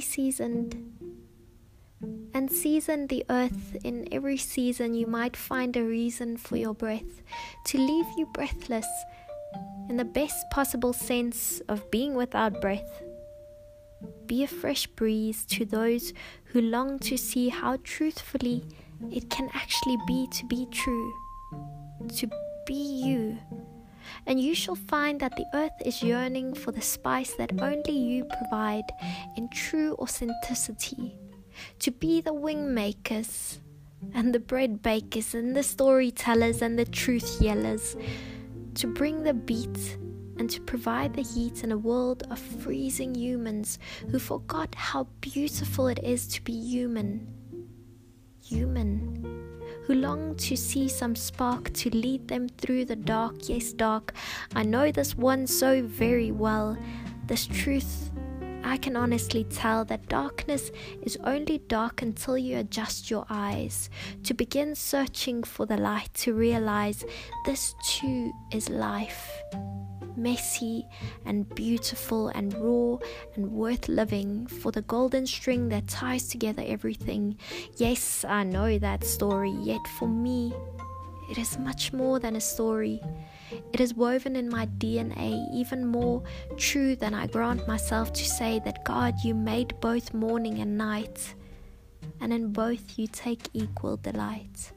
seasoned. And season the earth in every season, you might find a reason for your breath to leave you breathless in the best possible sense of being without breath. Be a fresh breeze to those who long to see how truthfully it can actually be to be true, to be you. And you shall find that the earth is yearning for the spice that only you provide in true authenticity, to be the wing makers and the bread bakers and the storytellers and the truth yellers, to bring the beat and to provide the heat in a world of freezing humans who forgot how beautiful it is to be human. Human. Who long to see some spark to lead them through the dark, yes, dark. I know this one so very well. This truth I can honestly tell that darkness is only dark until you adjust your eyes to begin searching for the light to realize this too is life messy and beautiful and raw and worth living for the golden string that ties together everything. Yes, I know that story, yet for me, it is much more than a story. It is woven in my DNA, even more true than I grant myself to say that God, you made both morning and night, and in both you take equal delight.